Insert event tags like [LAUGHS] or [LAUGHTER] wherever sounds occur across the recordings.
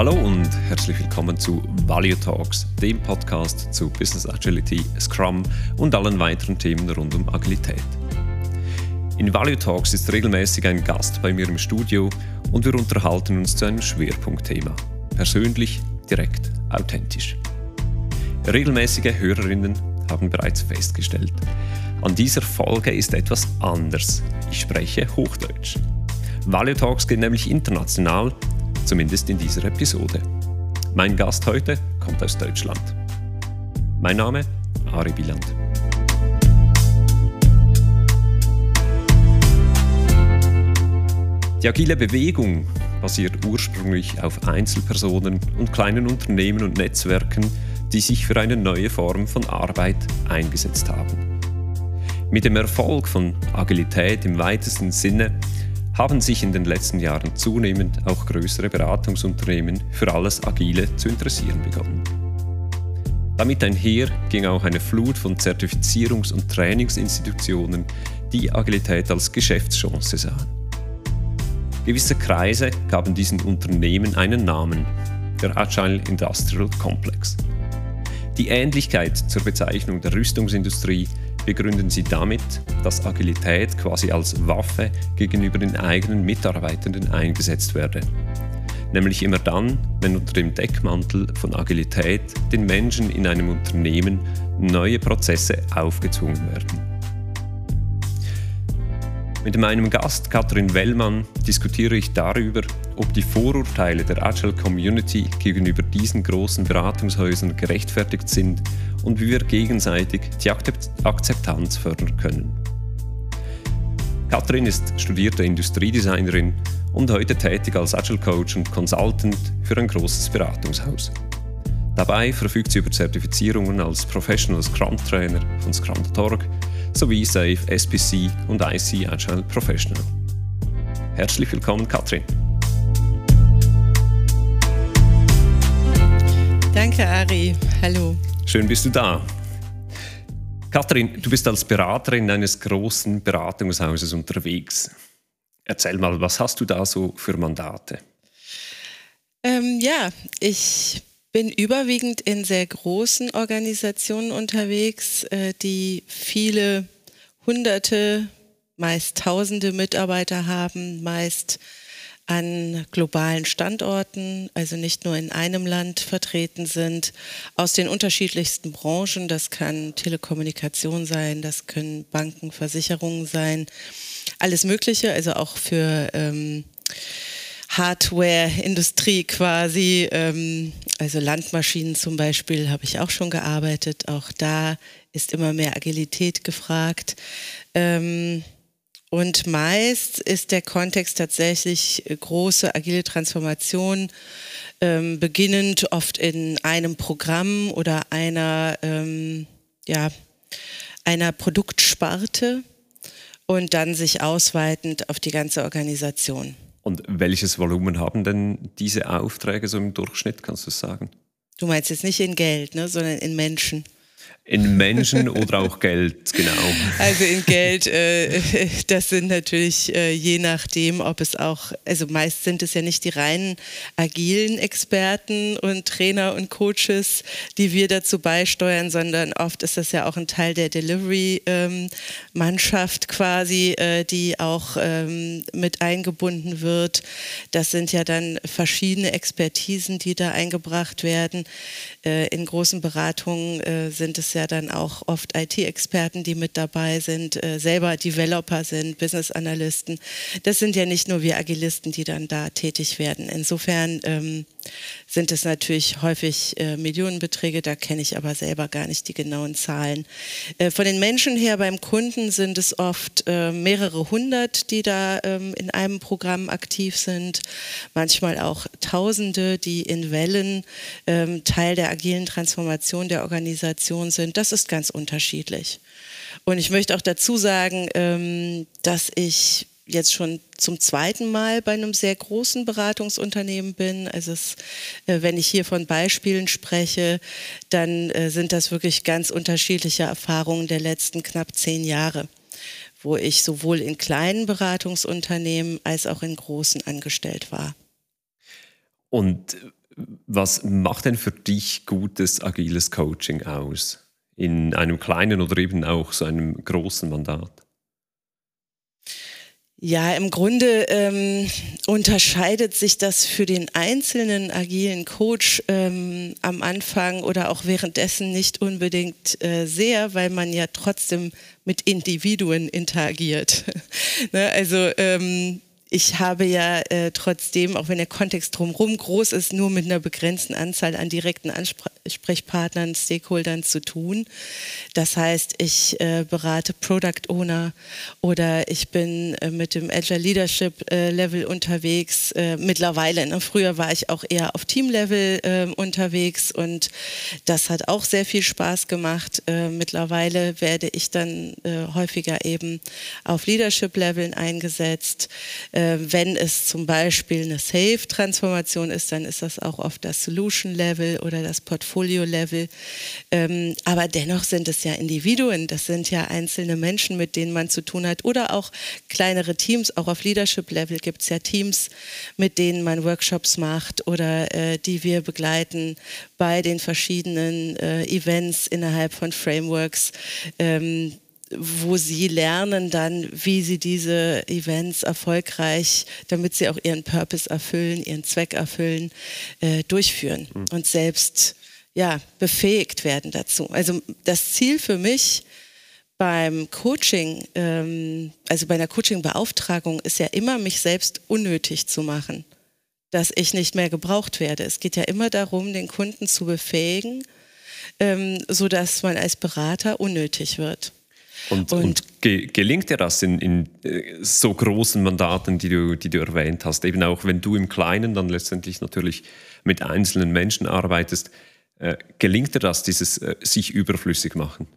Hallo und herzlich willkommen zu Value Talks, dem Podcast zu Business Agility, Scrum und allen weiteren Themen rund um Agilität. In Value Talks ist regelmäßig ein Gast bei mir im Studio und wir unterhalten uns zu einem Schwerpunktthema. Persönlich, direkt, authentisch. Regelmäßige Hörerinnen haben bereits festgestellt, an dieser Folge ist etwas anders. Ich spreche Hochdeutsch. Value Talks gehen nämlich international zumindest in dieser Episode. Mein Gast heute kommt aus Deutschland. Mein Name Ari Bieland. Die agile Bewegung basiert ursprünglich auf Einzelpersonen und kleinen Unternehmen und Netzwerken, die sich für eine neue Form von Arbeit eingesetzt haben. Mit dem Erfolg von Agilität im weitesten Sinne haben sich in den letzten Jahren zunehmend auch größere Beratungsunternehmen für alles Agile zu interessieren begonnen. Damit einher ging auch eine Flut von Zertifizierungs- und Trainingsinstitutionen, die Agilität als Geschäftschance sahen. Gewisse Kreise gaben diesen Unternehmen einen Namen, der Agile Industrial Complex. Die Ähnlichkeit zur Bezeichnung der Rüstungsindustrie begründen sie damit, dass Agilität quasi als Waffe gegenüber den eigenen Mitarbeitenden eingesetzt werde. Nämlich immer dann, wenn unter dem Deckmantel von Agilität den Menschen in einem Unternehmen neue Prozesse aufgezwungen werden. Mit meinem Gast Katrin Wellmann diskutiere ich darüber, ob die Vorurteile der Agile Community gegenüber diesen großen Beratungshäusern gerechtfertigt sind und wie wir gegenseitig die Akzeptanz fördern können. Katrin ist studierte Industriedesignerin und heute tätig als Agile Coach und Consultant für ein großes Beratungshaus. Dabei verfügt sie über Zertifizierungen als Professional Scrum Trainer von Scrum.org sowie SAFe, SPC und IC Agile Professional. Herzlich willkommen, Katrin. Danke, Ari. Hallo. Schön bist du da. Katrin, du bist als Beraterin eines großen Beratungshauses unterwegs. Erzähl mal, was hast du da so für Mandate? Ähm, ja, ich bin überwiegend in sehr großen Organisationen unterwegs, äh, die viele hunderte, meist tausende Mitarbeiter haben, meist an globalen Standorten, also nicht nur in einem Land vertreten sind, aus den unterschiedlichsten Branchen. Das kann Telekommunikation sein, das können Banken, Versicherungen sein, alles Mögliche, also auch für ähm, Hardware-Industrie quasi. Ähm, also Landmaschinen zum Beispiel habe ich auch schon gearbeitet. Auch da ist immer mehr Agilität gefragt. Ähm, und meist ist der Kontext tatsächlich große agile Transformation, ähm, beginnend oft in einem Programm oder einer, ähm, ja, einer Produktsparte und dann sich ausweitend auf die ganze Organisation. Und welches Volumen haben denn diese Aufträge so im Durchschnitt, kannst du sagen? Du meinst jetzt nicht in Geld, ne, sondern in Menschen in Menschen oder auch Geld, genau. Also in Geld, äh, [LAUGHS] das sind natürlich äh, je nachdem, ob es auch, also meist sind es ja nicht die reinen agilen Experten und Trainer und Coaches, die wir dazu beisteuern, sondern oft ist das ja auch ein Teil der Delivery-Mannschaft ähm, quasi, äh, die auch ähm, mit eingebunden wird. Das sind ja dann verschiedene Expertisen, die da eingebracht werden. Äh, in großen Beratungen äh, sind es ja dann auch oft IT-Experten, die mit dabei sind, äh, selber Developer sind, Business Analysten. Das sind ja nicht nur wir Agilisten, die dann da tätig werden. Insofern ähm, sind es natürlich häufig äh, Millionenbeträge, da kenne ich aber selber gar nicht die genauen Zahlen. Äh, von den Menschen her beim Kunden sind es oft äh, mehrere hundert, die da ähm, in einem Programm aktiv sind, manchmal auch Tausende, die in Wellen ähm, Teil der agilen Transformation der Organisation sind. Das ist ganz unterschiedlich. Und ich möchte auch dazu sagen, ähm, dass ich jetzt schon zum zweiten Mal bei einem sehr großen Beratungsunternehmen bin. Also es, äh, wenn ich hier von Beispielen spreche, dann äh, sind das wirklich ganz unterschiedliche Erfahrungen der letzten knapp zehn Jahre, wo ich sowohl in kleinen Beratungsunternehmen als auch in großen angestellt war. Und was macht denn für dich gutes agiles Coaching aus? In einem kleinen oder eben auch so einem großen Mandat? Ja, im Grunde ähm, unterscheidet sich das für den einzelnen agilen Coach ähm, am Anfang oder auch währenddessen nicht unbedingt äh, sehr, weil man ja trotzdem mit Individuen interagiert. [LAUGHS] ne? Also ähm, ich habe ja äh, trotzdem, auch wenn der Kontext drumherum groß ist, nur mit einer begrenzten Anzahl an direkten Ansprechpartnern, Stakeholdern zu tun. Das heißt, ich äh, berate Product Owner oder ich bin äh, mit dem Agile Leadership äh, Level unterwegs. Äh, mittlerweile, ne? früher war ich auch eher auf Team Level ähm, unterwegs und das hat auch sehr viel Spaß gemacht. Äh, mittlerweile werde ich dann häufiger eben auf Leadership Leveln eingesetzt wenn es zum Beispiel eine Safe-Transformation ist, dann ist das auch oft das Solution-Level oder das Portfolio-Level. Ähm, aber dennoch sind es ja Individuen, das sind ja einzelne Menschen, mit denen man zu tun hat oder auch kleinere Teams. Auch auf Leadership-Level gibt es ja Teams, mit denen man Workshops macht oder äh, die wir begleiten bei den verschiedenen äh, Events innerhalb von Frameworks. Wo sie lernen dann, wie sie diese Events erfolgreich, damit sie auch ihren Purpose erfüllen, ihren Zweck erfüllen, äh, durchführen mhm. und selbst ja, befähigt werden dazu. Also das Ziel für mich beim Coaching, ähm, also bei einer Coaching-Beauftragung ist ja immer, mich selbst unnötig zu machen, dass ich nicht mehr gebraucht werde. Es geht ja immer darum, den Kunden zu befähigen, ähm, sodass man als Berater unnötig wird. Und, und, und ge gelingt dir das in, in, äh, so großen Mandaten, die du, die du erwähnt hast? Eben auch wenn du im Kleinen dann letztendlich natürlich mit einzelnen Menschen arbeitest, äh, gelingt dir das, dieses äh, sich überflüssig machen?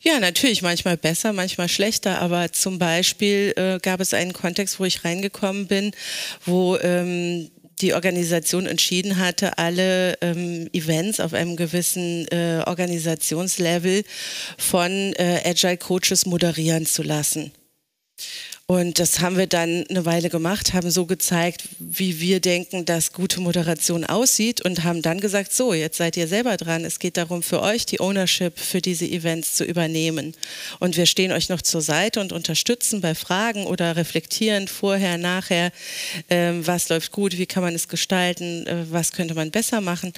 Ja, natürlich, manchmal besser, manchmal schlechter, aber zum Beispiel äh, gab es einen Kontext, wo ich reingekommen bin, wo ähm, die Organisation entschieden hatte, alle ähm, Events auf einem gewissen äh, Organisationslevel von äh, Agile Coaches moderieren zu lassen. Und das haben wir dann eine Weile gemacht, haben so gezeigt, wie wir denken, dass gute Moderation aussieht und haben dann gesagt, so, jetzt seid ihr selber dran. Es geht darum, für euch die Ownership für diese Events zu übernehmen. Und wir stehen euch noch zur Seite und unterstützen bei Fragen oder reflektieren vorher, nachher, äh, was läuft gut, wie kann man es gestalten, äh, was könnte man besser machen.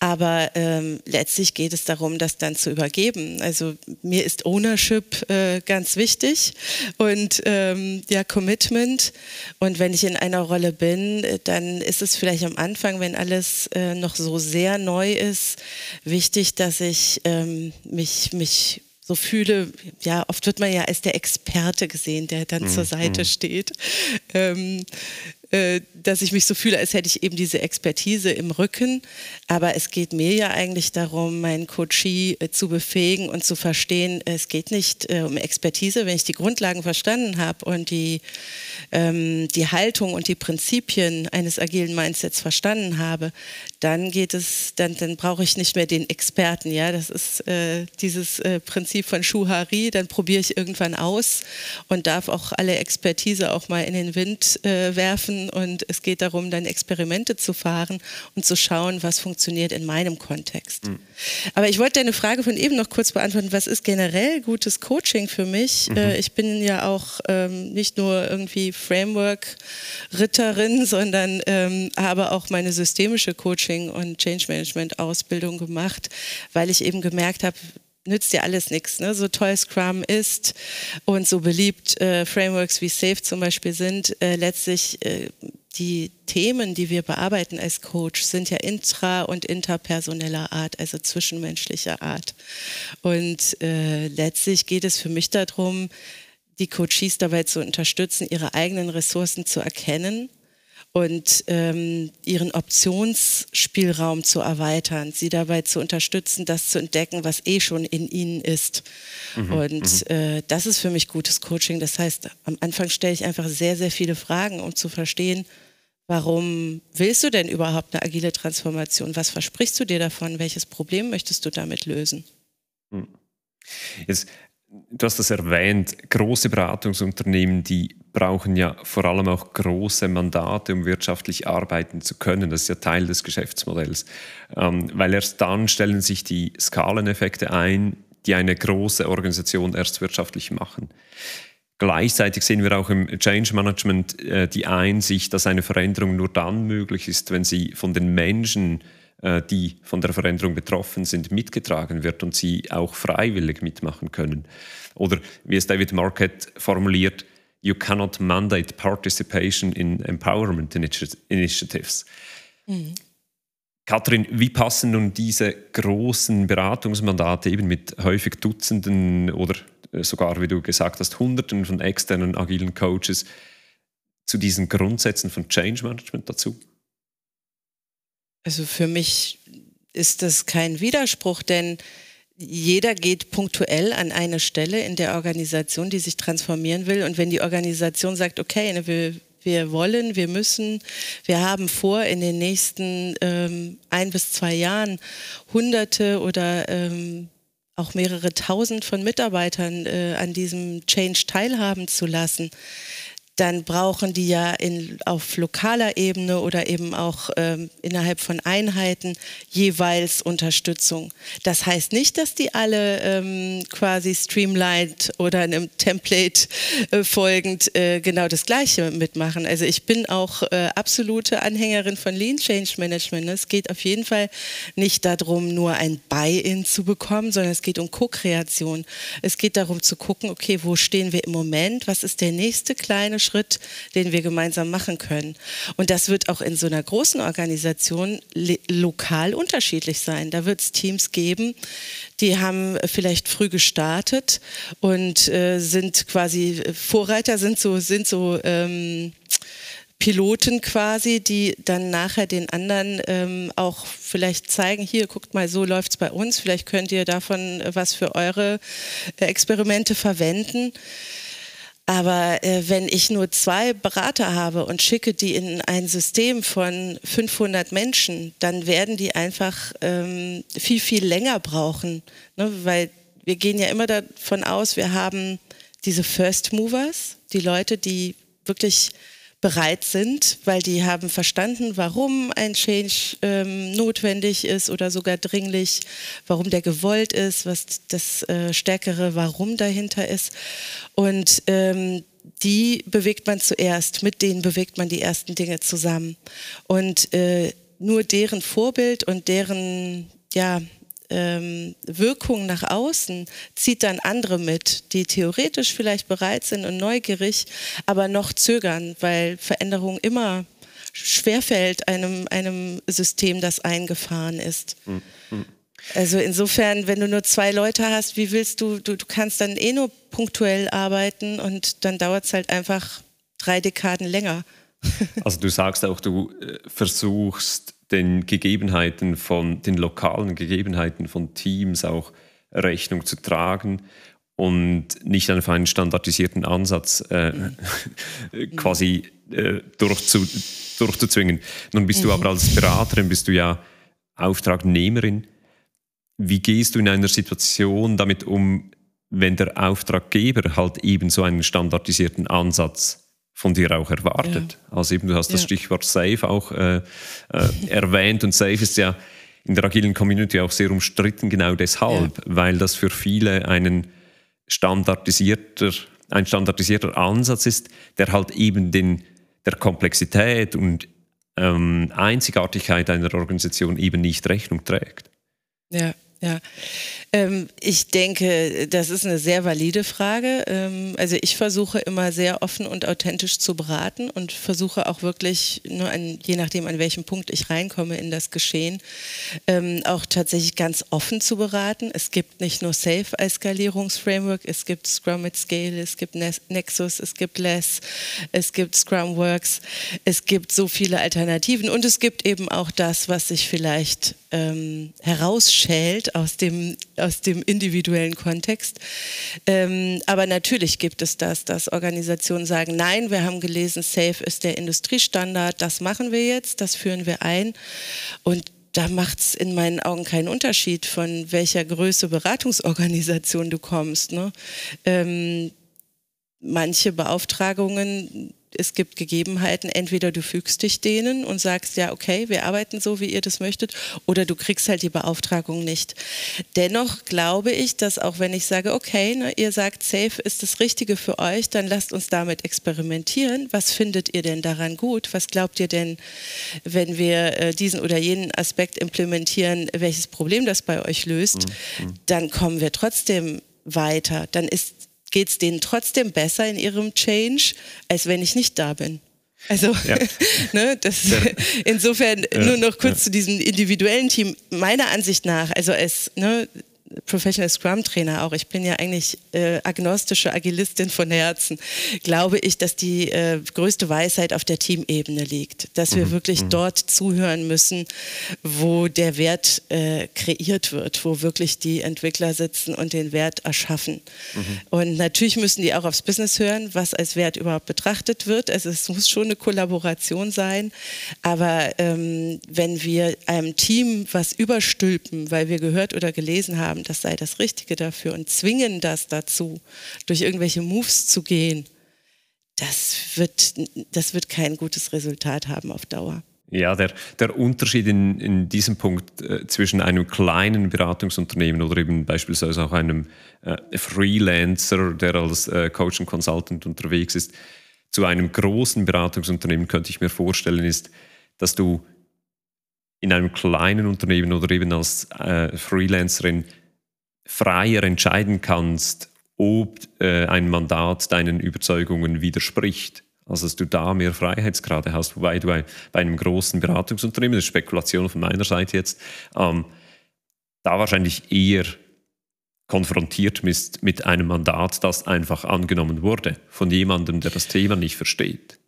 Aber ähm, letztlich geht es darum, das dann zu übergeben. Also mir ist Ownership äh, ganz wichtig und ähm, ähm, ja, Commitment. Und wenn ich in einer Rolle bin, dann ist es vielleicht am Anfang, wenn alles äh, noch so sehr neu ist, wichtig, dass ich ähm, mich, mich so fühle, ja, oft wird man ja als der Experte gesehen, der dann mhm. zur Seite mhm. steht. Ähm, äh, dass ich mich so fühle, als hätte ich eben diese Expertise im Rücken. Aber es geht mir ja eigentlich darum, meinen Coachie äh, zu befähigen und zu verstehen, es geht nicht äh, um Expertise. Wenn ich die Grundlagen verstanden habe und die, ähm, die Haltung und die Prinzipien eines agilen Mindsets verstanden habe, dann geht es, dann, dann brauche ich nicht mehr den Experten. Ja, das ist äh, dieses äh, Prinzip von Schuhari. Dann probiere ich irgendwann aus und darf auch alle Expertise auch mal in den Wind äh, werfen. Und es geht darum, dann Experimente zu fahren und zu schauen, was funktioniert in meinem Kontext. Mhm. Aber ich wollte deine Frage von eben noch kurz beantworten. Was ist generell gutes Coaching für mich? Mhm. Äh, ich bin ja auch ähm, nicht nur irgendwie Framework-Ritterin, sondern ähm, habe auch meine systemische Coaching- und Change-Management-Ausbildung gemacht, weil ich eben gemerkt habe, nützt ja alles nichts. Ne? So toll Scrum ist und so beliebt äh, Frameworks wie Safe zum Beispiel sind, äh, letztlich äh, die Themen, die wir bearbeiten als Coach, sind ja intra- und interpersoneller Art, also zwischenmenschlicher Art. Und äh, letztlich geht es für mich darum, die Coaches dabei zu unterstützen, ihre eigenen Ressourcen zu erkennen und ähm, ihren Optionsspielraum zu erweitern, sie dabei zu unterstützen, das zu entdecken, was eh schon in ihnen ist. Mhm, und mhm. äh, das ist für mich gutes Coaching. Das heißt, am Anfang stelle ich einfach sehr, sehr viele Fragen, um zu verstehen, warum willst du denn überhaupt eine agile Transformation? Was versprichst du dir davon? Welches Problem möchtest du damit lösen? Hm. Jetzt du hast das erwähnt, große Beratungsunternehmen, die brauchen ja vor allem auch große Mandate, um wirtschaftlich arbeiten zu können. Das ist ja Teil des Geschäftsmodells. Ähm, weil erst dann stellen sich die Skaleneffekte ein, die eine große Organisation erst wirtschaftlich machen. Gleichzeitig sehen wir auch im Change Management äh, die Einsicht, dass eine Veränderung nur dann möglich ist, wenn sie von den Menschen äh, die von der Veränderung betroffen sind, mitgetragen wird und sie auch freiwillig mitmachen können. Oder wie es David Marquette formuliert, you cannot mandate participation in empowerment initiatives. Mhm. Kathrin, wie passen nun diese großen Beratungsmandate eben mit häufig Dutzenden oder äh, sogar, wie du gesagt hast, Hunderten von externen agilen Coaches zu diesen Grundsätzen von Change Management dazu? Also für mich ist das kein Widerspruch, denn jeder geht punktuell an eine Stelle in der Organisation, die sich transformieren will. Und wenn die Organisation sagt, okay, ne, wir, wir wollen, wir müssen, wir haben vor, in den nächsten ähm, ein bis zwei Jahren Hunderte oder ähm, auch mehrere Tausend von Mitarbeitern äh, an diesem Change teilhaben zu lassen, dann brauchen die ja in, auf lokaler Ebene oder eben auch ähm, innerhalb von Einheiten jeweils Unterstützung. Das heißt nicht, dass die alle ähm, quasi streamlined oder einem Template äh, folgend äh, genau das Gleiche mitmachen. Also ich bin auch äh, absolute Anhängerin von Lean Change Management. Es geht auf jeden Fall nicht darum, nur ein Buy-in zu bekommen, sondern es geht um Co-Kreation. Es geht darum zu gucken, okay, wo stehen wir im Moment? Was ist der nächste kleine Schritt, den wir gemeinsam machen können. Und das wird auch in so einer großen Organisation lokal unterschiedlich sein. Da wird es Teams geben, die haben vielleicht früh gestartet und äh, sind quasi Vorreiter, sind so, sind so ähm, Piloten quasi, die dann nachher den anderen ähm, auch vielleicht zeigen, hier, guckt mal, so läuft es bei uns, vielleicht könnt ihr davon was für eure Experimente verwenden. Aber äh, wenn ich nur zwei Berater habe und schicke die in ein System von 500 Menschen, dann werden die einfach ähm, viel, viel länger brauchen. Ne? Weil wir gehen ja immer davon aus, wir haben diese First Movers, die Leute, die wirklich bereit sind, weil die haben verstanden, warum ein Change ähm, notwendig ist oder sogar dringlich, warum der gewollt ist, was das äh, stärkere Warum dahinter ist. Und ähm, die bewegt man zuerst, mit denen bewegt man die ersten Dinge zusammen. Und äh, nur deren Vorbild und deren ja, ähm, Wirkung nach außen zieht dann andere mit, die theoretisch vielleicht bereit sind und neugierig, aber noch zögern, weil Veränderung immer schwerfällt einem, einem System, das eingefahren ist. Mhm. Also insofern, wenn du nur zwei Leute hast, wie willst du, du, du kannst dann eh nur punktuell arbeiten und dann dauert es halt einfach drei Dekaden länger. [LAUGHS] Also du sagst auch, du äh, versuchst den Gegebenheiten von den lokalen Gegebenheiten von Teams auch Rechnung zu tragen und nicht einfach einen standardisierten Ansatz äh, [LAUGHS] quasi äh, durchzu, durchzuzwingen. Nun bist du aber als Beraterin, bist du ja Auftragnehmerin. Wie gehst du in einer Situation damit um, wenn der Auftraggeber halt eben so einen standardisierten Ansatz von dir auch erwartet. Ja. Also eben, du hast das ja. Stichwort Safe auch äh, äh, erwähnt und Safe ist ja in der agilen Community auch sehr umstritten, genau deshalb, ja. weil das für viele einen standardisierter, ein standardisierter Ansatz ist, der halt eben den, der Komplexität und ähm, Einzigartigkeit einer Organisation eben nicht Rechnung trägt. Ja, ja, ähm, ich denke, das ist eine sehr valide Frage. Ähm, also ich versuche immer sehr offen und authentisch zu beraten und versuche auch wirklich, nur an, je nachdem an welchem Punkt ich reinkomme in das Geschehen, ähm, auch tatsächlich ganz offen zu beraten. Es gibt nicht nur Safe als Skalierungsframework, es gibt Scrum at Scale, es gibt Nexus, es gibt Less, es gibt Scrumworks, es gibt so viele Alternativen und es gibt eben auch das, was sich vielleicht ähm, herausschält aus dem, aus dem individuellen Kontext. Ähm, aber natürlich gibt es das, dass Organisationen sagen, nein, wir haben gelesen, SAFE ist der Industriestandard, das machen wir jetzt, das führen wir ein. Und da macht es in meinen Augen keinen Unterschied, von welcher Größe Beratungsorganisation du kommst. Ne? Ähm, manche Beauftragungen es gibt Gegebenheiten, entweder du fügst dich denen und sagst, ja, okay, wir arbeiten so, wie ihr das möchtet, oder du kriegst halt die Beauftragung nicht. Dennoch glaube ich, dass auch wenn ich sage, okay, ne, ihr sagt, Safe ist das Richtige für euch, dann lasst uns damit experimentieren. Was findet ihr denn daran gut? Was glaubt ihr denn, wenn wir äh, diesen oder jenen Aspekt implementieren, welches Problem das bei euch löst? Mhm. Dann kommen wir trotzdem weiter. Dann ist geht es denen trotzdem besser in ihrem Change, als wenn ich nicht da bin. Also ja. [LAUGHS] ne, das, insofern ja. nur noch kurz ja. zu diesem individuellen Team. Meiner Ansicht nach, also es, ne, Professional Scrum Trainer auch, ich bin ja eigentlich äh, agnostische Agilistin von Herzen, glaube ich, dass die äh, größte Weisheit auf der Teamebene liegt. Dass wir mhm. wirklich mhm. dort zuhören müssen, wo der Wert äh, kreiert wird, wo wirklich die Entwickler sitzen und den Wert erschaffen. Mhm. Und natürlich müssen die auch aufs Business hören, was als Wert überhaupt betrachtet wird. Also es muss schon eine Kollaboration sein. Aber ähm, wenn wir einem Team was überstülpen, weil wir gehört oder gelesen haben, das sei das Richtige dafür und zwingen das dazu, durch irgendwelche Moves zu gehen, das wird, das wird kein gutes Resultat haben auf Dauer. Ja, der, der Unterschied in, in diesem Punkt äh, zwischen einem kleinen Beratungsunternehmen oder eben beispielsweise auch einem äh, Freelancer, der als äh, Coach und Consultant unterwegs ist, zu einem großen Beratungsunternehmen könnte ich mir vorstellen, ist, dass du in einem kleinen Unternehmen oder eben als äh, Freelancerin freier entscheiden kannst, ob äh, ein Mandat deinen Überzeugungen widerspricht. Also dass du da mehr Freiheitsgrade hast, wobei du bei, bei einem großen Beratungsunternehmen, das ist Spekulation von meiner Seite jetzt, ähm, da wahrscheinlich eher konfrontiert bist mit einem Mandat, das einfach angenommen wurde von jemandem, der das Thema nicht versteht.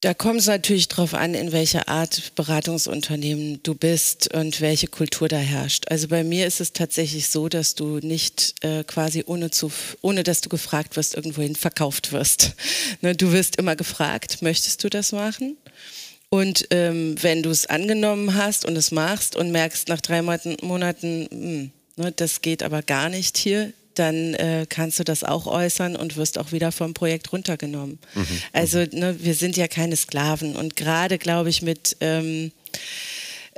Da kommt es natürlich darauf an, in welcher Art Beratungsunternehmen du bist und welche Kultur da herrscht. Also bei mir ist es tatsächlich so, dass du nicht äh, quasi ohne, zu, ohne dass du gefragt wirst, irgendwohin verkauft wirst. [LAUGHS] ne, du wirst immer gefragt, möchtest du das machen? Und ähm, wenn du es angenommen hast und es machst und merkst nach drei Monaten, mh, hm, ne, das geht aber gar nicht hier, dann äh, kannst du das auch äußern und wirst auch wieder vom Projekt runtergenommen. Mhm. Also ne, wir sind ja keine Sklaven und gerade, glaube ich, mit ähm,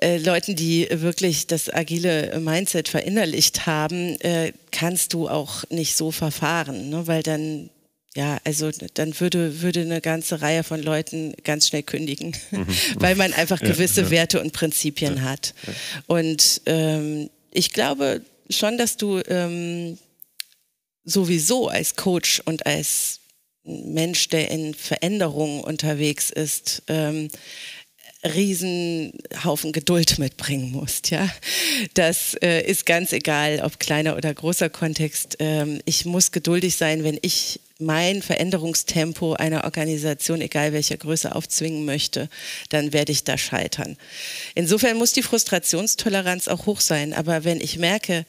äh, Leuten, die wirklich das agile Mindset verinnerlicht haben, äh, kannst du auch nicht so verfahren, ne? weil dann ja, also dann würde, würde eine ganze Reihe von Leuten ganz schnell kündigen, mhm. [LAUGHS] weil man einfach gewisse ja, ja. Werte und Prinzipien ja, hat. Und ähm, ich glaube schon, dass du ähm, sowieso als Coach und als Mensch, der in Veränderungen unterwegs ist, ähm, Riesenhaufen Geduld mitbringen musst. Ja, das äh, ist ganz egal, ob kleiner oder großer Kontext. Ähm, ich muss geduldig sein, wenn ich mein Veränderungstempo einer Organisation, egal welcher Größe, aufzwingen möchte, dann werde ich da scheitern. Insofern muss die Frustrationstoleranz auch hoch sein. Aber wenn ich merke,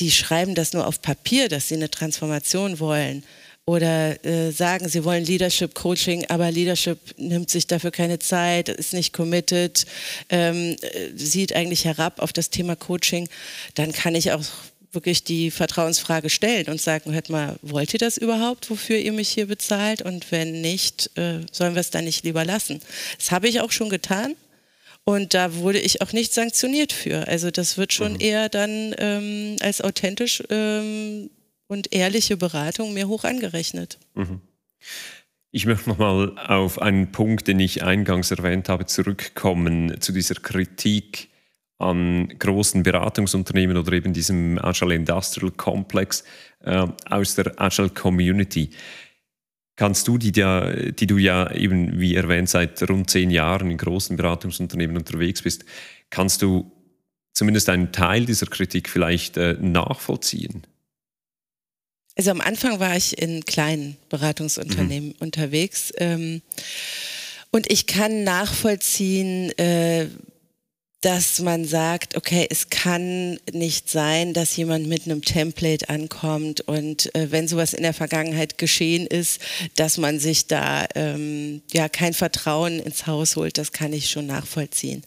die schreiben das nur auf Papier, dass sie eine Transformation wollen oder äh, sagen, sie wollen Leadership Coaching, aber Leadership nimmt sich dafür keine Zeit, ist nicht committed, ähm, äh, sieht eigentlich herab auf das Thema Coaching, dann kann ich auch wirklich die Vertrauensfrage stellen und sagen, hört mal, wollt ihr das überhaupt, wofür ihr mich hier bezahlt? Und wenn nicht, äh, sollen wir es dann nicht lieber lassen? Das habe ich auch schon getan. Und da wurde ich auch nicht sanktioniert für. Also das wird schon mhm. eher dann ähm, als authentisch ähm, und ehrliche Beratung mir hoch angerechnet. Mhm. Ich möchte nochmal auf einen Punkt, den ich eingangs erwähnt habe, zurückkommen zu dieser Kritik an großen Beratungsunternehmen oder eben diesem Agile Industrial Complex äh, aus der Agile Community kannst du, die, die, die du ja eben, wie erwähnt, seit rund zehn Jahren in großen Beratungsunternehmen unterwegs bist, kannst du zumindest einen Teil dieser Kritik vielleicht äh, nachvollziehen? Also am Anfang war ich in kleinen Beratungsunternehmen mhm. unterwegs ähm, und ich kann nachvollziehen, äh, dass man sagt, okay, es kann nicht sein, dass jemand mit einem Template ankommt und äh, wenn sowas in der Vergangenheit geschehen ist, dass man sich da ähm, ja kein Vertrauen ins Haus holt, das kann ich schon nachvollziehen.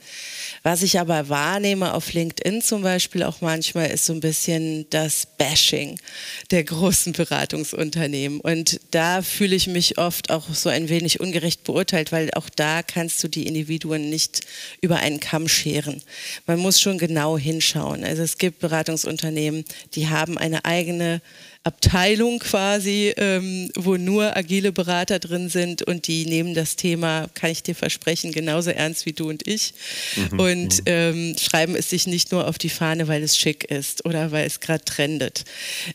Was ich aber wahrnehme auf LinkedIn zum Beispiel auch manchmal ist so ein bisschen das Bashing der großen Beratungsunternehmen und da fühle ich mich oft auch so ein wenig ungerecht beurteilt, weil auch da kannst du die Individuen nicht über einen Kamm scheren erklären. Man muss schon genau hinschauen. Also es gibt Beratungsunternehmen, die haben eine eigene Abteilung quasi, ähm, wo nur agile Berater drin sind und die nehmen das Thema, kann ich dir versprechen, genauso ernst wie du und ich mhm. und mhm. ähm, schreiben es sich nicht nur auf die Fahne, weil es schick ist oder weil es gerade trendet.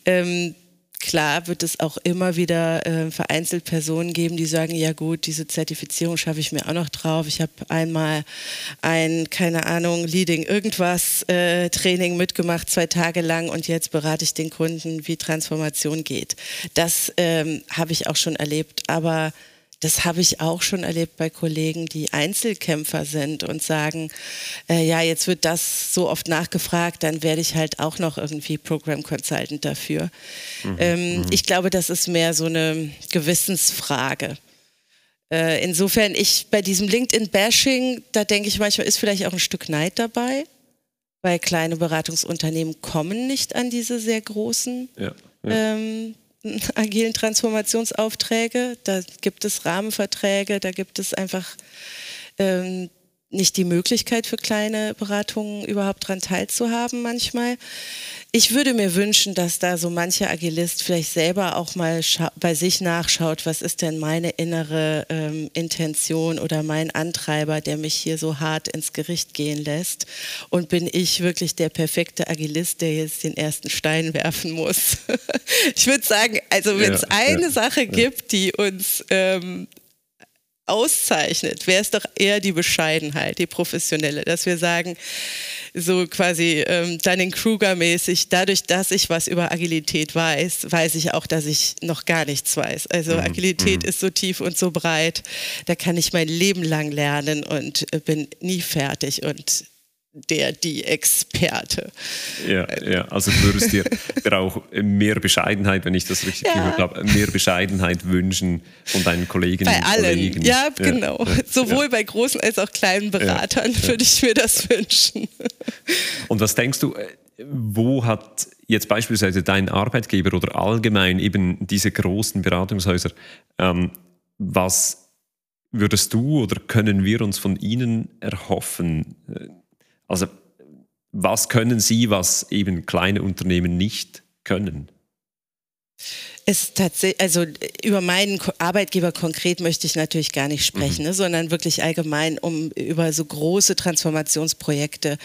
Ähm, klar wird es auch immer wieder äh, vereinzelt Personen geben, die sagen, ja gut, diese Zertifizierung schaffe ich mir auch noch drauf. Ich habe einmal ein, keine Ahnung, Leading irgendwas äh, Training mitgemacht, zwei Tage lang und jetzt berate ich den Kunden, wie Transformation geht. Das ähm, habe ich auch schon erlebt, aber das habe ich auch schon erlebt bei Kollegen, die Einzelkämpfer sind und sagen, äh, ja, jetzt wird das so oft nachgefragt, dann werde ich halt auch noch irgendwie Program Consultant dafür. Mhm. Ähm, mhm. Ich glaube, das ist mehr so eine Gewissensfrage. Äh, insofern, ich bei diesem LinkedIn-Bashing, da denke ich manchmal, ist vielleicht auch ein Stück Neid dabei, weil kleine Beratungsunternehmen kommen nicht an diese sehr großen ja, ja. Ähm, [LAUGHS] agilen Transformationsaufträge. Da gibt es Rahmenverträge, da gibt es einfach ähm, nicht die Möglichkeit für kleine Beratungen überhaupt daran teilzuhaben manchmal. Ich würde mir wünschen, dass da so mancher Agilist vielleicht selber auch mal bei sich nachschaut, was ist denn meine innere ähm, Intention oder mein Antreiber, der mich hier so hart ins Gericht gehen lässt. Und bin ich wirklich der perfekte Agilist, der jetzt den ersten Stein [LAUGHS] werfen muss? ich würde sagen, also wenn es ja, eine ja, Sache ja. gibt, die uns ähm, auszeichnet, wäre es doch eher die Bescheidenheit, die professionelle, dass wir sagen, so quasi ähm, Dunning-Kruger-mäßig, dadurch, dass ich was über Agilität weiß, weiß ich auch, dass ich noch gar nichts weiß. Also mhm. Agilität mhm. ist so tief und so breit, da kann ich mein Leben lang lernen und äh, bin nie fertig und der, die Experte. Ja, ja, also du würdest dir, [LAUGHS] auch mehr Bescheidenheit, wenn ich das richtig ja. gehört habe, mehr Bescheidenheit wünschen von deinen Kolleginnen bei allen. Kollegen. Ja, genau. Ja. Sowohl ja. bei großen als auch kleinen Beratern würde ich mir das wünschen. Und was denkst du, äh, wo hat jetzt beispielsweise dein Arbeitgeber oder allgemein eben diese großen Beratungshäuser, ähm, was würdest du oder können wir uns von ihnen erhoffen? Also was können Sie, was eben kleine Unternehmen nicht können? Es tatsächlich, also über meinen Arbeitgeber konkret möchte ich natürlich gar nicht sprechen, mhm. ne, sondern wirklich allgemein um über so große Transformationsprojekte.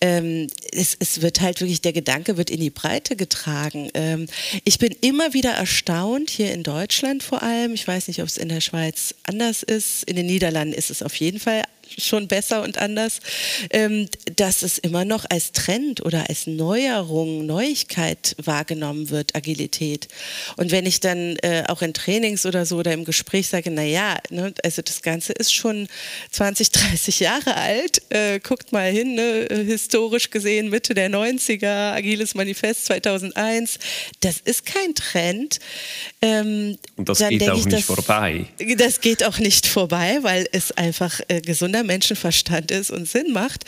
Ähm, es, es, wird halt wirklich, der Gedanke wird in die Breite getragen. Ähm, ich bin immer wieder erstaunt, hier in Deutschland vor allem, ich weiß nicht, ob es in der Schweiz anders ist, in den Niederlanden ist es auf jeden Fall schon besser und anders, ähm, dass es immer noch als Trend oder als Neuerung, Neuigkeit wahrgenommen wird, Agilität. Und wenn ich dann äh, auch in Trainings oder so oder im Gespräch sage, na ja, ne, also das Ganze ist schon 20, 30 Jahre alt, äh, guckt mal hin, ne, historisch gesehen Mitte der 90er, Agiles Manifest 2001, das ist kein Trend. Ähm, und das geht auch ich, nicht das, vorbei. Das geht auch nicht vorbei, weil es einfach äh, gesunder Menschenverstand ist und Sinn macht,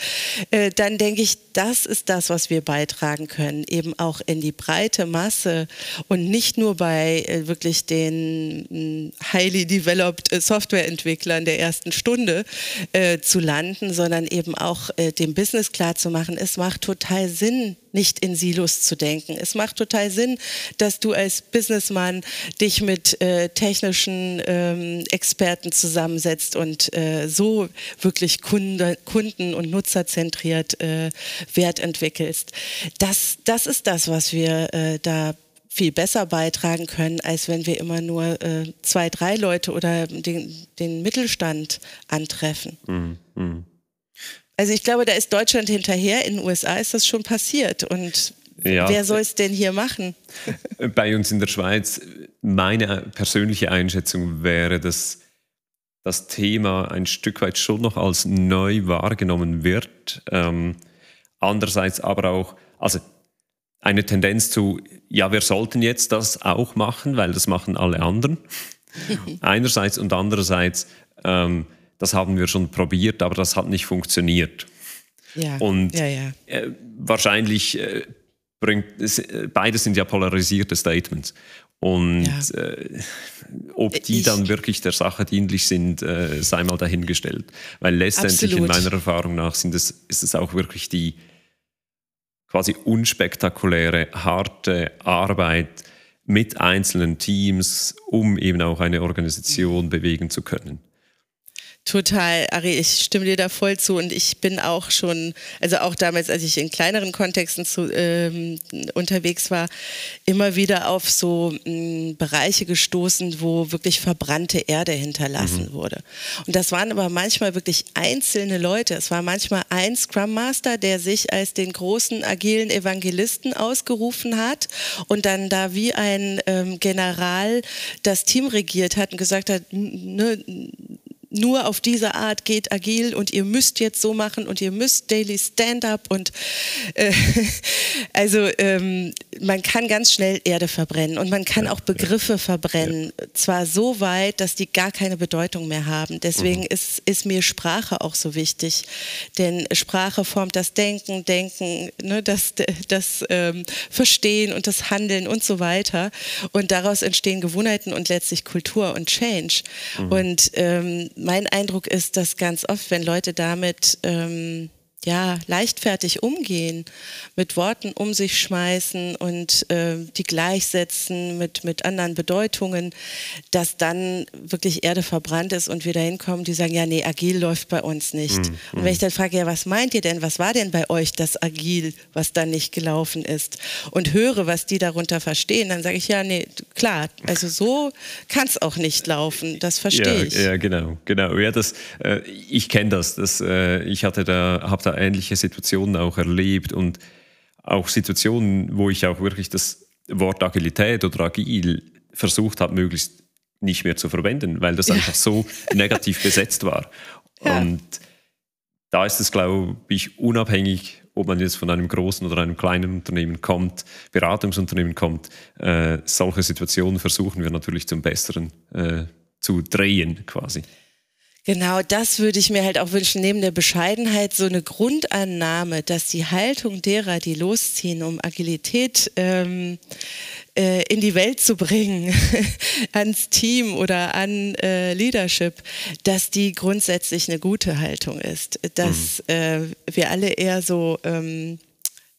äh, dann denke ich, das ist das, was wir beitragen können, eben auch in die breite Masse und nicht nur bei äh, wirklich den hm, highly developed äh, Softwareentwicklern der ersten Stunde äh, zu landen, sondern eben auch dem Business klar zu machen, es macht total Sinn, nicht in Silos zu denken. Es macht total Sinn, dass du als Businessman dich mit äh, technischen ähm, Experten zusammensetzt und äh, so wirklich Kunde, Kunden- und Nutzerzentriert äh, Wert entwickelst. Das, das ist das, was wir äh, da viel besser beitragen können, als wenn wir immer nur äh, zwei, drei Leute oder den, den Mittelstand antreffen. Mhm. Also ich glaube, da ist Deutschland hinterher. In den USA ist das schon passiert. Und ja. wer soll es denn hier machen? [LAUGHS] Bei uns in der Schweiz, meine persönliche Einschätzung wäre, dass, das Thema ein Stück weit schon noch als neu wahrgenommen wird. Ähm, andererseits aber auch, also eine Tendenz zu, ja, wir sollten jetzt das auch machen, weil das machen alle anderen. [LAUGHS] Einerseits und andererseits, ähm, das haben wir schon probiert, aber das hat nicht funktioniert. Ja, und ja, ja. Äh, wahrscheinlich äh, bringt es, äh, beide sind ja polarisierte Statements. Und ja. äh, ob die ich, dann wirklich der Sache dienlich sind, äh, sei mal dahingestellt. Weil letztendlich absolut. in meiner Erfahrung nach sind es, ist es auch wirklich die quasi unspektakuläre, harte Arbeit mit einzelnen Teams, um eben auch eine Organisation bewegen zu können. Total, Ari, ich stimme dir da voll zu und ich bin auch schon, also auch damals, als ich in kleineren Kontexten zu, ähm, unterwegs war, immer wieder auf so mh, mm, Bereiche gestoßen, wo wirklich verbrannte Erde hinterlassen mhm. wurde. Und das waren aber manchmal wirklich einzelne Leute. Es war manchmal ein Scrum Master, der sich als den großen agilen Evangelisten ausgerufen hat und dann da wie ein ähm, General das Team regiert hat und gesagt hat, ne, nur auf diese Art geht agil und ihr müsst jetzt so machen und ihr müsst Daily Stand-up und äh, [LAUGHS] also ähm, man kann ganz schnell Erde verbrennen und man kann ja, auch Begriffe ja. verbrennen, ja. zwar so weit, dass die gar keine Bedeutung mehr haben. Deswegen mhm. ist, ist mir Sprache auch so wichtig, denn Sprache formt das Denken, Denken, ne, das, das ähm, Verstehen und das Handeln und so weiter und daraus entstehen Gewohnheiten und letztlich Kultur und Change. Mhm. Und ähm, mein Eindruck ist, dass ganz oft, wenn Leute damit ähm, ja, leichtfertig umgehen, mit Worten um sich schmeißen und äh, die gleichsetzen mit, mit anderen Bedeutungen, dass dann wirklich Erde verbrannt ist und wir da hinkommen, die sagen, ja, nee, agil läuft bei uns nicht. Mhm. Und wenn ich dann frage, ja, was meint ihr denn, was war denn bei euch das agil, was dann nicht gelaufen ist? Und höre, was die darunter verstehen, dann sage ich, ja, nee, klar, also so kann es auch nicht laufen, das verstehe ja, ich. Ja, genau, genau. Ja, das, äh, ich kenne das, das äh, ich hatte da, habe da ähnliche Situationen auch erlebt und auch Situationen, wo ich auch wirklich das Wort Agilität oder agil versucht habe, möglichst nicht mehr zu verwenden, weil das einfach so negativ besetzt war. [LAUGHS] Ja. Und da ist es, glaube ich, unabhängig, ob man jetzt von einem großen oder einem kleinen Unternehmen kommt, Beratungsunternehmen kommt, äh, solche Situationen versuchen wir natürlich zum Besseren äh, zu drehen quasi. Genau, das würde ich mir halt auch wünschen, neben der Bescheidenheit so eine Grundannahme, dass die Haltung derer, die losziehen, um Agilität ähm, äh, in die Welt zu bringen, [LAUGHS] ans Team oder an äh, Leadership, dass die grundsätzlich eine gute Haltung ist, dass mhm. äh, wir alle eher so ähm,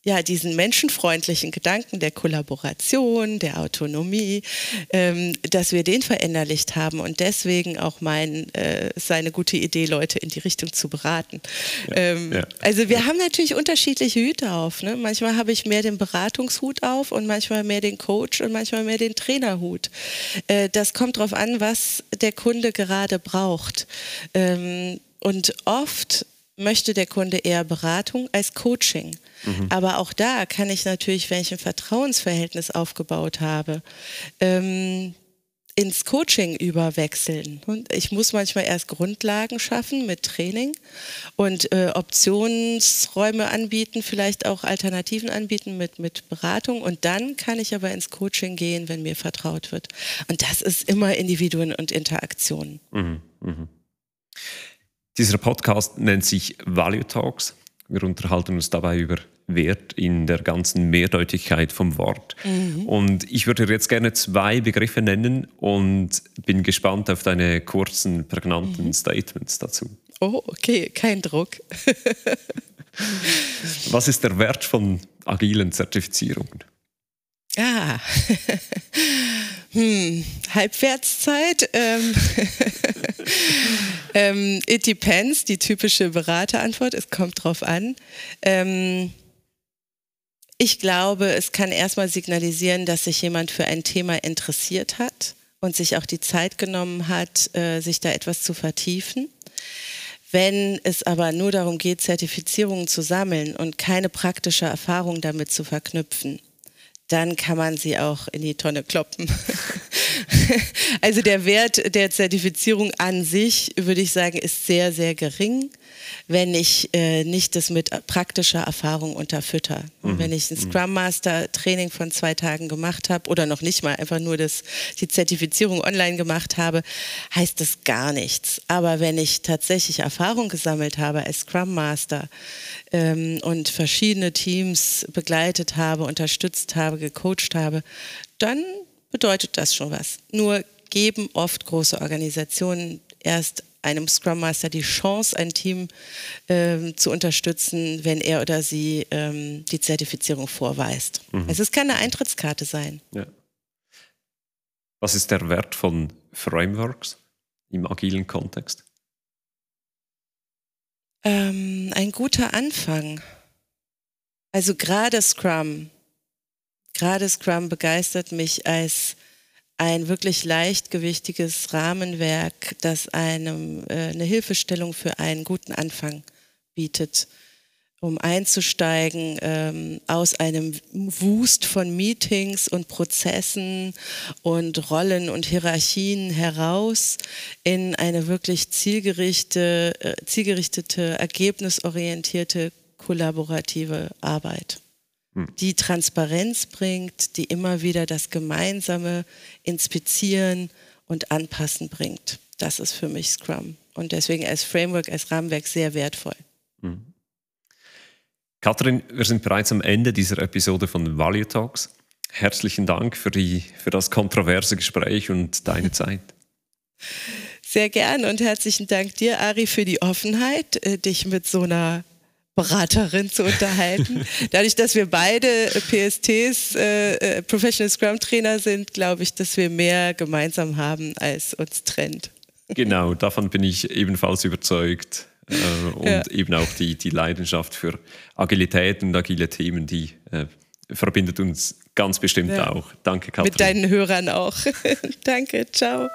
ja, diesen menschenfreundlichen Gedanken der Kollaboration, der Autonomie, ähm, dass wir den verinnerlicht haben und deswegen auch meinen, äh, es sei eine gute Idee, Leute in die Richtung zu beraten. Ja, ähm, ja. Also wir haben natürlich unterschiedliche Hüte auf. Ne? Manchmal habe ich mehr den Beratungshut auf und manchmal mehr den Coach und manchmal mehr den Trainerhut. Äh, das kommt darauf an, was der Kunde gerade braucht. Ähm, und oft möchte der Kunde eher Beratung als Coaching. Mhm. Aber auch da kann ich natürlich, wenn ich ein Vertrauensverhältnis aufgebaut habe, ähm, ins Coaching überwechseln. Und ich muss manchmal erst Grundlagen schaffen mit Training und äh, Optionsräume anbieten, vielleicht auch Alternativen anbieten mit, mit Beratung. Und dann kann ich aber ins Coaching gehen, wenn mir vertraut wird. Und das ist immer Individuen und Interaktionen. Mhm, mh. Dieser Podcast nennt sich Value Talks. Wir unterhalten uns dabei über Wert in der ganzen Mehrdeutigkeit vom Wort. Mhm. Und ich würde jetzt gerne zwei Begriffe nennen und bin gespannt auf deine kurzen, prägnanten mhm. Statements dazu. Oh, okay, kein Druck. [LAUGHS] Was ist der Wert von agilen Zertifizierungen? Ah, [LAUGHS] hm, Halbwertszeit. Ähm, [LAUGHS] ähm, it depends, die typische Beraterantwort. Es kommt drauf an. Ähm, ich glaube, es kann erstmal signalisieren, dass sich jemand für ein Thema interessiert hat und sich auch die Zeit genommen hat, äh, sich da etwas zu vertiefen. Wenn es aber nur darum geht, Zertifizierungen zu sammeln und keine praktische Erfahrung damit zu verknüpfen, dann kann man sie auch in die Tonne kloppen. [LAUGHS] also der Wert der Zertifizierung an sich, würde ich sagen, ist sehr, sehr gering, wenn ich äh, nicht das mit praktischer Erfahrung unterfütter. Mhm. Wenn ich ein mhm. Scrum Master Training von zwei Tagen gemacht habe oder noch nicht mal einfach nur das, die Zertifizierung online gemacht habe, heißt das gar nichts. Aber wenn ich tatsächlich Erfahrung gesammelt habe als Scrum Master ähm, und verschiedene Teams begleitet habe, unterstützt habe, gecoacht habe, dann bedeutet das schon was. Nur geben oft große Organisationen erst einem Scrum Master die Chance, ein Team ähm, zu unterstützen, wenn er oder sie ähm, die Zertifizierung vorweist. Mhm. Also es kann eine Eintrittskarte sein. Ja. Was ist der Wert von Frameworks im agilen Kontext? Ähm, ein guter Anfang. Also gerade Scrum Gerade Scrum begeistert mich als ein wirklich leichtgewichtiges Rahmenwerk, das einem äh, eine Hilfestellung für einen guten Anfang bietet, um einzusteigen ähm, aus einem Wust von Meetings und Prozessen und Rollen und Hierarchien heraus in eine wirklich zielgerichtete, äh, zielgerichtete ergebnisorientierte, kollaborative Arbeit die Transparenz bringt, die immer wieder das gemeinsame Inspizieren und Anpassen bringt. Das ist für mich Scrum und deswegen als Framework, als Rahmenwerk sehr wertvoll. Mhm. Katrin, wir sind bereits am Ende dieser Episode von Value Talks. Herzlichen Dank für, die, für das kontroverse Gespräch und deine [LAUGHS] Zeit. Sehr gern und herzlichen Dank dir, Ari, für die Offenheit, äh, dich mit so einer Beraterin zu unterhalten. Dadurch, dass wir beide PSTs, äh, äh, Professional Scrum Trainer sind, glaube ich, dass wir mehr gemeinsam haben, als uns trennt. Genau, davon bin ich ebenfalls überzeugt. Äh, und ja. eben auch die, die Leidenschaft für Agilität und agile Themen, die äh, verbindet uns ganz bestimmt ja. auch. Danke, Katrin. Mit deinen Hörern auch. [LAUGHS] Danke, ciao.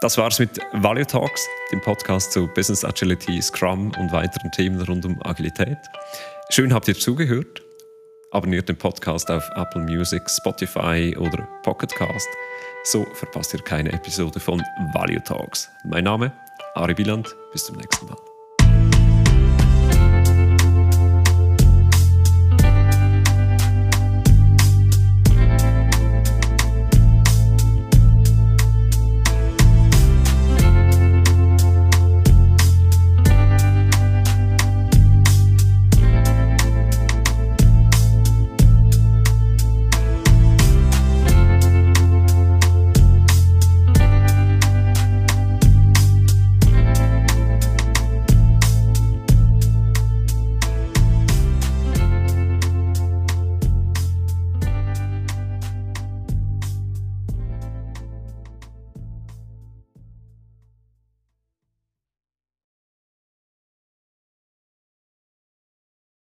Das war's mit Value Talks, dem Podcast zu Business Agility, Scrum und weiteren Themen rund um Agilität. Schön habt ihr zugehört. Abonniert den Podcast auf Apple Music, Spotify oder Pocketcast. So verpasst ihr keine Episode von Value Talks. Mein Name Ari Biland. Bis zum nächsten Mal.